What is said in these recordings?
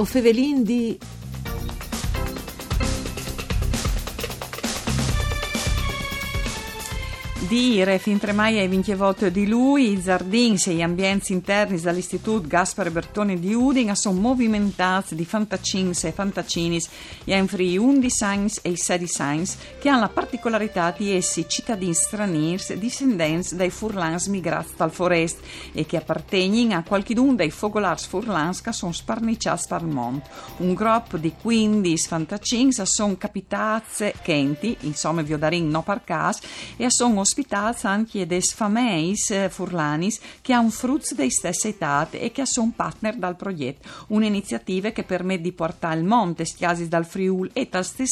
O fevelin di dire fin tremaia e vinchevot di lui, i giardins e gli ambienti interni dall'Istituto Gaspare Bertone di Udin sono movimentati di fantacins e fantacinis e infri 11 signs e 16 signs che hanno la particolarità di essere cittadini stranieri discendenti dai furlans migrati dal forest e che appartengono a qualcuno dei focolars furlans che sono sparniciati dal mondo. Un gruppo di 15 fantacins sono capitati Kenti, insomma vi ho darin no per caso, e sono ospitati anche des fameis eh, furlanis che hanno frutti dei stessi età e che sono partner dal progetto. Un'iniziativa che permette di portare al monte stiasi dal Friul e dal stesso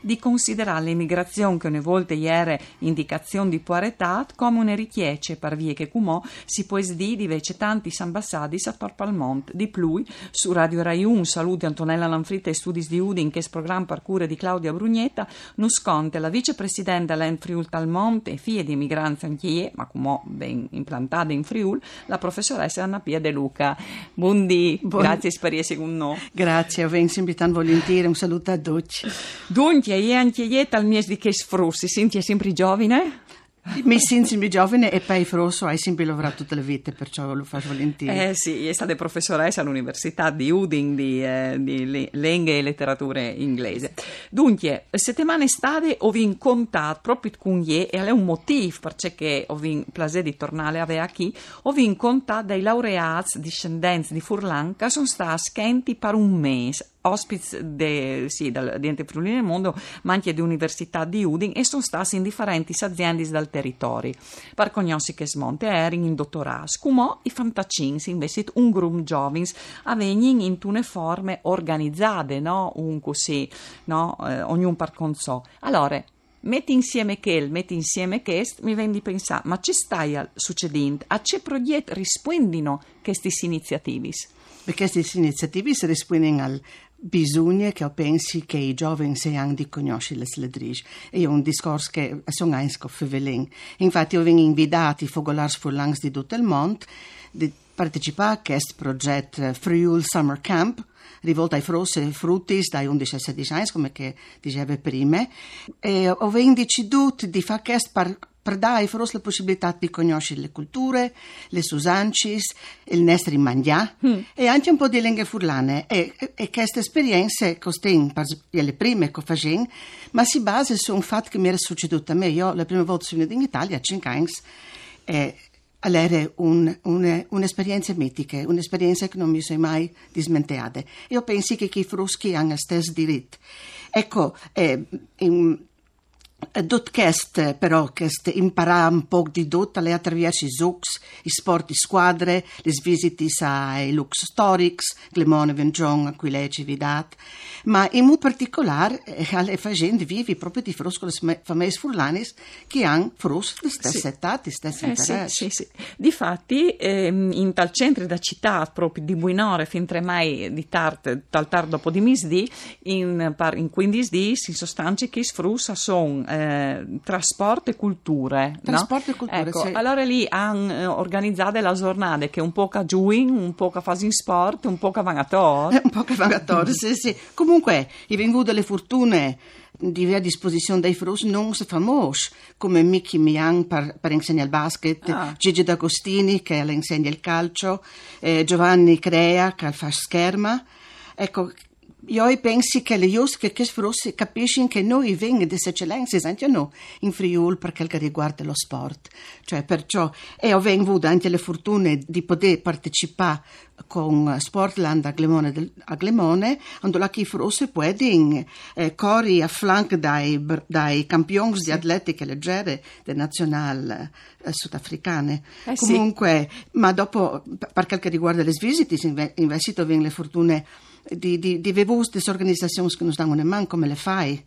di considerare l'immigrazione che una volta era indicazione di poretà come una richiesta per via che cumò si può dire di invece tanti ambassadis a torpo al monte. Di più, su Radio Rai 1 saluti Antonella Lanfritta e Studis di Udin che è programma per cura di Claudia Brugnetta, nus conte la vicepresidente Len Friul Talmonte e figlia di migranza anch'io, ma come ben implantata in Friul, la professoressa Anna Pia De Luca. Buondì, Buon... grazie per essere con noi. Grazie, vengo invitando volentieri, un saluto a tutti. Dunque, io anche io al mese di che sfrussi, senti, è sempre giovane? Mi sento giovane e poi Frosso hai sempre lavorato tutte le vite, perciò lo faccio volentieri. Eh sì, è stata professoressa all'Università di Uding di, eh, di lingue e letterature inglese. Dunque, settimane estate ho incontrato proprio con gli e è un motivo perché ho piacere di tornare a avere qui, ho incontrato dei laureati discendenti di Furlan che sono stati schenti per un mese ospiti de, sì, dal, di Ente Friuli nel Mondo, ma anche di Università di Udin e sono stati in differenti aziende dal territorio. Per conoscere che smonte erano in dottorato, come i fantacins, invece un gruppo giovani, avvengono in tune forme organizzate, no? Un così, no? Eh, ognuno per conso. Allora, metti insieme quel, metti insieme questo, mi viene di pensare, ma ci stai succedendo? A che progetti rispondono queste iniziative? Perché queste iniziative rispondono al bisogna che pensi che i giovani siano di conoscere le ledrige. È un discorso che sono anche fevelin. Infatti, io vengo invitato a fogolare furlangs di tutto il mondo di partecipare a questo progetto Friul Summer Camp, rivolto ai frossi e frutti dai 11 a 16 anni, come che diceva prima, e ho deciso di fare questo per per dare a la possibilità di conoscere le culture, le usanze, il nostro mangià mm. e anche un po' di lingue furlane. E, e queste esperienze costano le prime che facciamo, ma si basa su un fatto che mi era succeduto a me. Io la prima volta sono in Italia, a 5 anni, e era un, un, un'esperienza mitica, un'esperienza che non mi sono mai dismentata. Io penso che i fruschi hanno lo stesso diritto. Ecco, eh, in, Dot quest, però, quest imparare un po' di dot alle attraverso i zucs, i sport di squadre, le visite ai lux storics, Glemone Vengion a cui lei ci vidat, ma in modo particolare eh, alle facende vivi proprio di frosco le famose furlanis che hanno fros di stessa sì. età, di stessi eh. Sì, sì, sì. Difatti, ehm, in tal centro da città, proprio di Buinore, fin tre mai di tard, tal tardo dopo di misdì, in, in 15 di, in sostanza, che sfrussa sono eh, trasporto e culture. Trasporto no? e culture, ecco, sì. Allora lì hanno eh, organizzato la giornata che un po' a giuin, un po' a fare sport, un po' a vagator. un po' a vagator, sì, sì. Comunque, i vengono le fortune di a disposizione dei frus non famosi, come Mickey Miang per, per insegnare il basket, ah. Gigi D'Agostini che insegna il calcio, eh, Giovanni Crea che fa scherma. Ecco, io penso che le giuste che forse capiscono che noi vengono di eccellenze anche noi in Friul per quel che riguarda lo sport. Cioè, perciò, e ho avuto anche le fortune di poter partecipare con Sportland a Glemone, a Glemone quando la chi forse pueden eh, corri a flanco dai, dai campioni di atletica leggere del nazionale eh, sudafricane. Eh, Comunque, sì. ma dopo, per quel che riguarda le visite, invece vengono le fortune di, di, di queste organizzazioni che non danno una mano come le fai.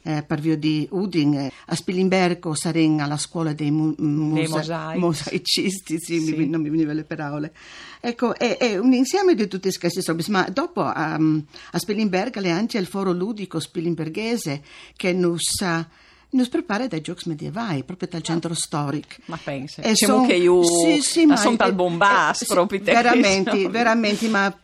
Eh, per via di Udin, eh, a Spilimbergo saremo alla scuola dei, mu- musa- mosaicisti, sì, sì. Mi, non mi venivano le parole. Ecco, è, è, un insieme di tutte queste cose, ma dopo um, a Spilimbergo c'è anche il foro ludico spilimberghese che nos Nos prepara dai giochi medievali, proprio dal centro storico. Ma pensa, E diciamo son- che io sì, sì, ma- sono dal bombas eh, sì, proprio te veramente, veramente, ma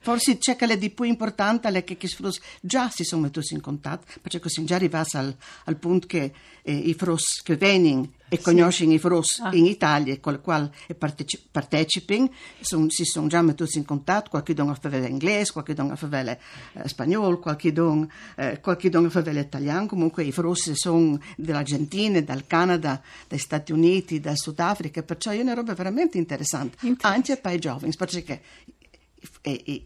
forse c'è che le di più importante è che i frus già si sono messi in contatto, perché così già arrivati al, al punto che eh, i frus che vengono e conoscono i frus Ah. in Italia, con il quale parteci- partecipano, son- si sono già messi in contatto, qualche don a favore inglese, qualche don a favore eh, spagnolo, qualche don, eh, qualche don a favore italiano, comunque i frus sono dell'Argentina, dal Canada, dagli Stati Uniti, dal Sudafrica, perciò è una roba veramente interessante, Interessante. anche per i giovani, perché e, e,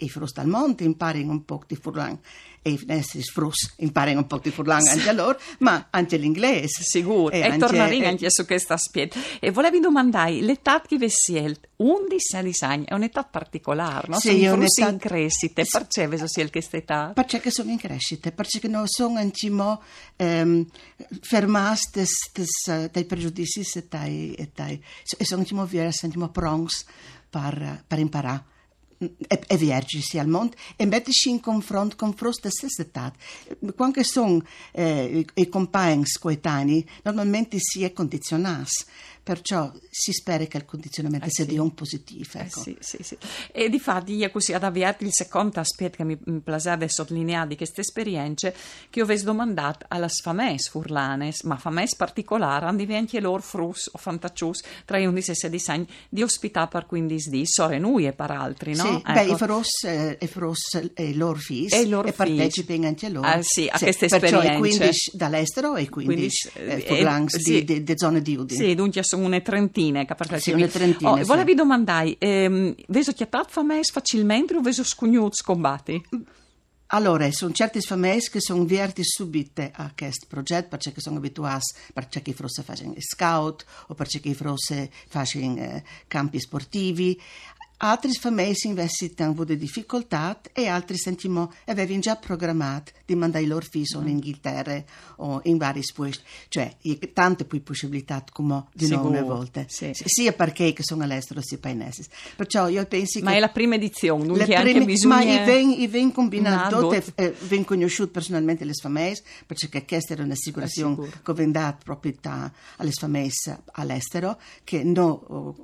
monte imparano un po' di furlan e i nostri frus imparano un po' di furlan anche loro, ma anche l'inglese. Sicuro, e, anche- torneremo e- anche su questo aspetto. E volevi domandare, l'età che siete, 11 anni, è un'età particolare, no? Sì, Sono un'età- in crescita, perché vi siete questa età? Perché sono in crescita, perché non sono ancora ehm, fermati eh, dai pregiudizi e dai, e e sono ancora versi, ancora pronti per, per imparare. E viergi al mondo e mettersi in confronto con della stessa età. Quando sono eh, i compagni coetanei, normalmente si è condizionati, perciò si spera che il condizionamento Eh sia sì. di un positivo. Eh Ecco. sì, sì, sì. E di fatti io così ad avviarti il secondo aspetto che mi mi piace sottolineare di queste esperienze che ho domandato alla fames furlanes, ma fames particolare, hanno anche loro frus o fantaccius tra i 11 e i 16 anni di ospitare per 15 di sore noi e per altri, no? Sì, beh, Ecco. i Fros eh, i Fros e i loro figli E loro partecipano anche loro. Ah, sì, a queste Perciò i esperienze. 15 dall'estero e i 15 Quindi, eh, eh, furlans eh, di, sì. di, di zone di Udine. Sì, dunque une trentine partecipano. Sì, trentine, Oh, sì. Volevi domandare, ehm, veso chiattato fames facilmente o veso scugnuto scombatti? Allora, sono certi famiglie che sono verti subite a questo progetto perché sono abituati, perché i Fros fanno scout o perché i Fros fanno eh, campi sportivi. Altre famiglie invece hanno avuto difficoltà e altri sentiamo avevano già programmato di mandare i loro figli in Inghilterra o in vari posti. Cioè, tante più possibilità come di Sicuro, una volta. sì. Sia perché sono all'estero sia per i nessi. Perciò io penso Ma che è la prima edizione, dunque le anche bisogna... Ma i ven, i ven combinato, Nado. tutte, eh, ven conosciuto personalmente le famiglie, perché questa era un'assicurazione che ven data proprio alle famiglie all'estero, che non o,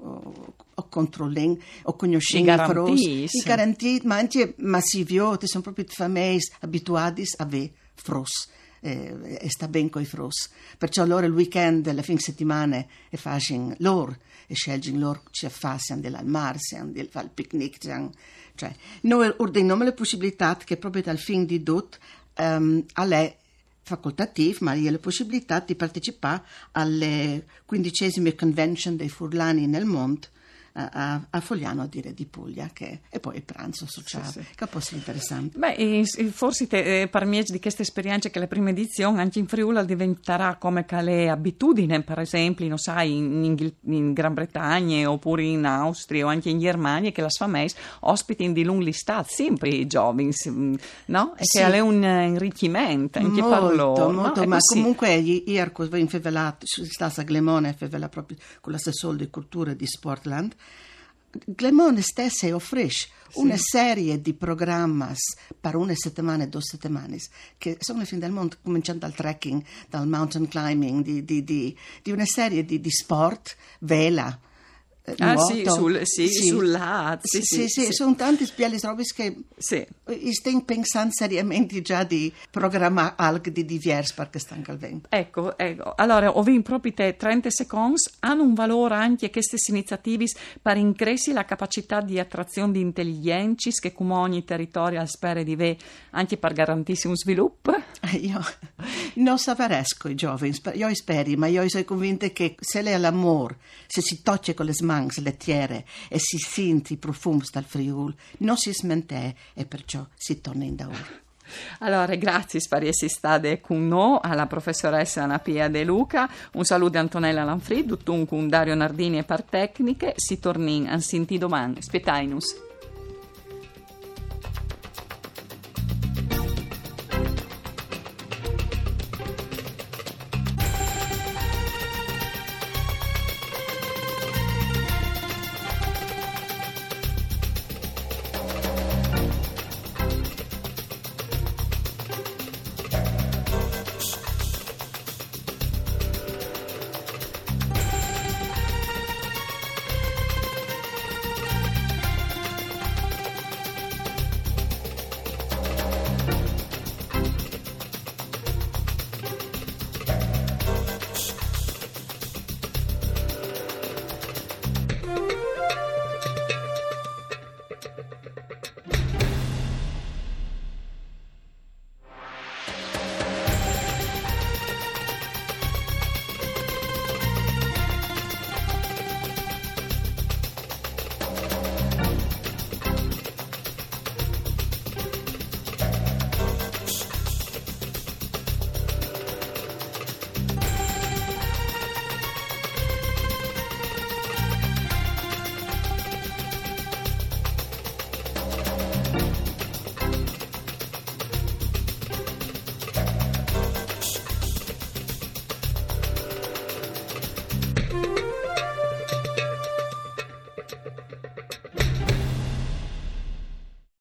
o, controllano o conoscono I i garanti, ma anche massivio, che sono proprio famiglie abituate a avere fros. Eh, e sta ben coi fros. Perciò loro il weekend, la fine settimana, e fanno loro, e scelgono loro ci fanno della al mare, del fare il picnic, cioè, noi ordiniamo la possibilità che proprio dal fin di tutto um, alle facoltative, ma la possibilità di partecipare alle quindicesime convention dei furlani nel mondo a, a, a Fogliano, a dire di Puglia, che, e poi il pranzo sociale, Sì, sì. che può essere interessante. Beh, e- e forse te, eh, per me di questa esperienza che la prima edizione anche in Friuli diventerà come le abitudini, per esempio, non sai, in, Inghil- in Gran Bretagna oppure in Austria o anche in Germania che la famiglie ospitano di lungo listat sempre i giovani, mm, no? E Sì. che è un eh, arricchimento anche per loro. no? molto, È ma così. comunque ieri in fevelato, su stata a Glemone, fevela proprio con l'assessore di cultura di Sportland, Glemone stessa offrisce una serie di programmi per una settimana, due settimane, che sono le fine del mondo, cominciando dal trekking, dal mountain climbing, di, di- di- di una serie di, di sport, vela. Ah, nuoto. sì, sul- sì, sull'A, sì, sì, sì, sì. sono tanti robe che Sì. Stiamo pensando seriamente già di programmare algo di diverso perché stanno al vento. Ecco, ecco. allora ho vinto proprio te 30 secondi, hanno un valore anche queste iniziative per increscere la capacità di attrazione di intelligenze che come ogni territorio spera di avere anche per garantire un sviluppo? Eh, Io non savaresco i giovani, io spero, ma io sono convinta che se l'amore, se si tocca con le mani le tiere e si sente i profumi dal Friuli, non si smente e perciò si torna in daur. Allora, grazie state con noi, alla professoressa Anna Pia De Luca, un saluto a Antonella Lanfrid, tutto con Dario Nardini e per tecniche, si torna a sentire domani, spetaimus.